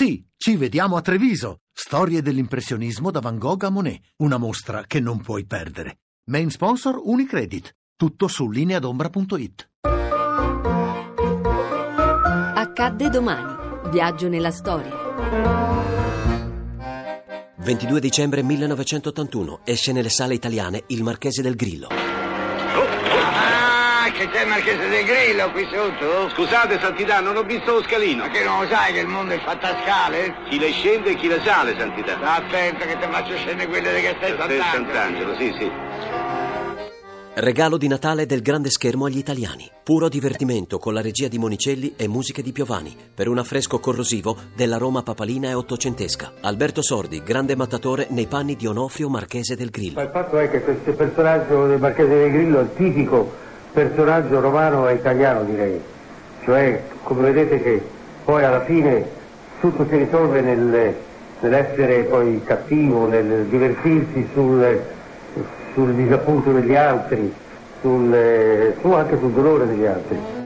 Sì, ci vediamo a Treviso. Storie dell'impressionismo da Van Gogh a Monet. Una mostra che non puoi perdere. Main sponsor Unicredit. Tutto su lineadombra.it. Accadde domani. Viaggio nella storia. 22 dicembre 1981 esce nelle sale italiane Il Marchese del Grillo. Che c'è il Marchese del Grillo qui sotto? Scusate, Santità, non ho visto lo scalino. Ma che non lo sai che il mondo è fatto a scale? Chi le scende e chi le sale, Santità. Aspetta che ti faccio scendere quelle che stai Per te, saltando. Sant'Angelo, sì, sì. Regalo di Natale del grande schermo agli italiani. Puro divertimento con la regia di Monicelli e musiche di Piovani per un affresco corrosivo della Roma papalina e ottocentesca. Alberto Sordi, grande mattatore nei panni di Onofrio Marchese del Ma Grillo. il fatto è che questo personaggio del Marchese del Grillo è il tipico personaggio romano e italiano, direi. Cioè, come vedete che poi alla fine tutto si risolve nel- nell'essere poi cattivo, nel divertirsi sul, sul disappunto degli altri, sul, su- anche sul dolore degli altri.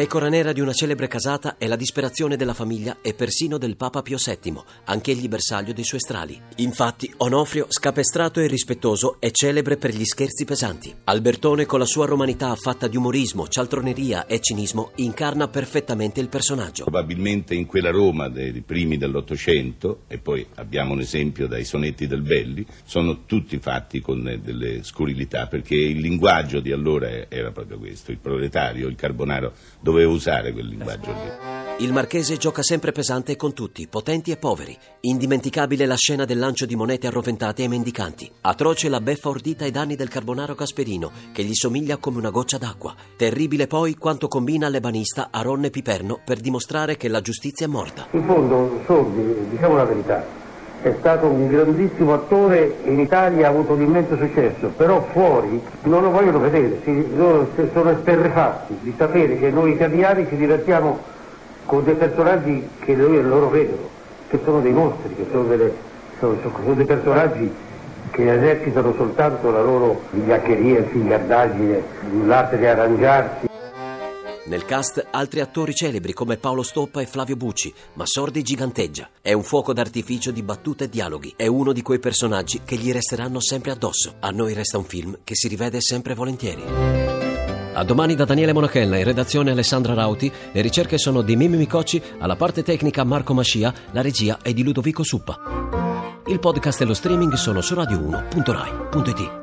Pecora nera di una celebre casata è la disperazione della famiglia e persino del Papa Pio VII, anch'egli bersaglio dei suoi strali. Infatti, Onofrio, scapestrato e rispettoso, è celebre per gli scherzi pesanti. Albertone, con la sua romanità fatta di umorismo, cialtroneria e cinismo, incarna perfettamente il personaggio. Probabilmente in quella Roma dei primi dell'Ottocento, e poi abbiamo un esempio dai sonetti del Belli, sono tutti fatti con eh, delle scurrilità, perché il linguaggio di allora era proprio questo, il proletario, il carbonaro, doveva usare quel linguaggio lì. Il marchese gioca sempre pesante con tutti, potenti e poveri. Indimenticabile la scena del lancio di monete arroventate ai mendicanti. Atroce la beffa ordita ai danni del carbonaro Gasperino, che gli somiglia come una goccia d'acqua. Terribile poi quanto combina l'ebanista Aronne Piperno per dimostrare che la giustizia è morta. In fondo, Sordi, diciamo la verità, è stato un grandissimo attore in Italia ha avuto un immenso successo, però fuori non lo vogliono vedere, si- sono esterrefatti di sapere che noi italiani ci divertiamo con dei personaggi che loro, loro vedono, che sono dei mostri, che sono, delle- sono- sono dei personaggi che esercitano soltanto la loro vigliaccheria, fingardaggine, l'arte di arrangiarsi. Nel cast altri attori celebri come Paolo Stoppa e Flavio Bucci, ma Sordi giganteggia. È un fuoco d'artificio di battute e dialoghi. È uno di quei personaggi che gli resteranno sempre addosso. A noi resta un film che si rivede sempre volentieri. A domani da Daniele Monachella, in redazione Alessandra Rauti, le ricerche sono di Mimmi Micocci, alla parte tecnica Marco Mascia, la regia è di Ludovico Suppa. Il podcast e lo streaming sono su radio1.rai.it.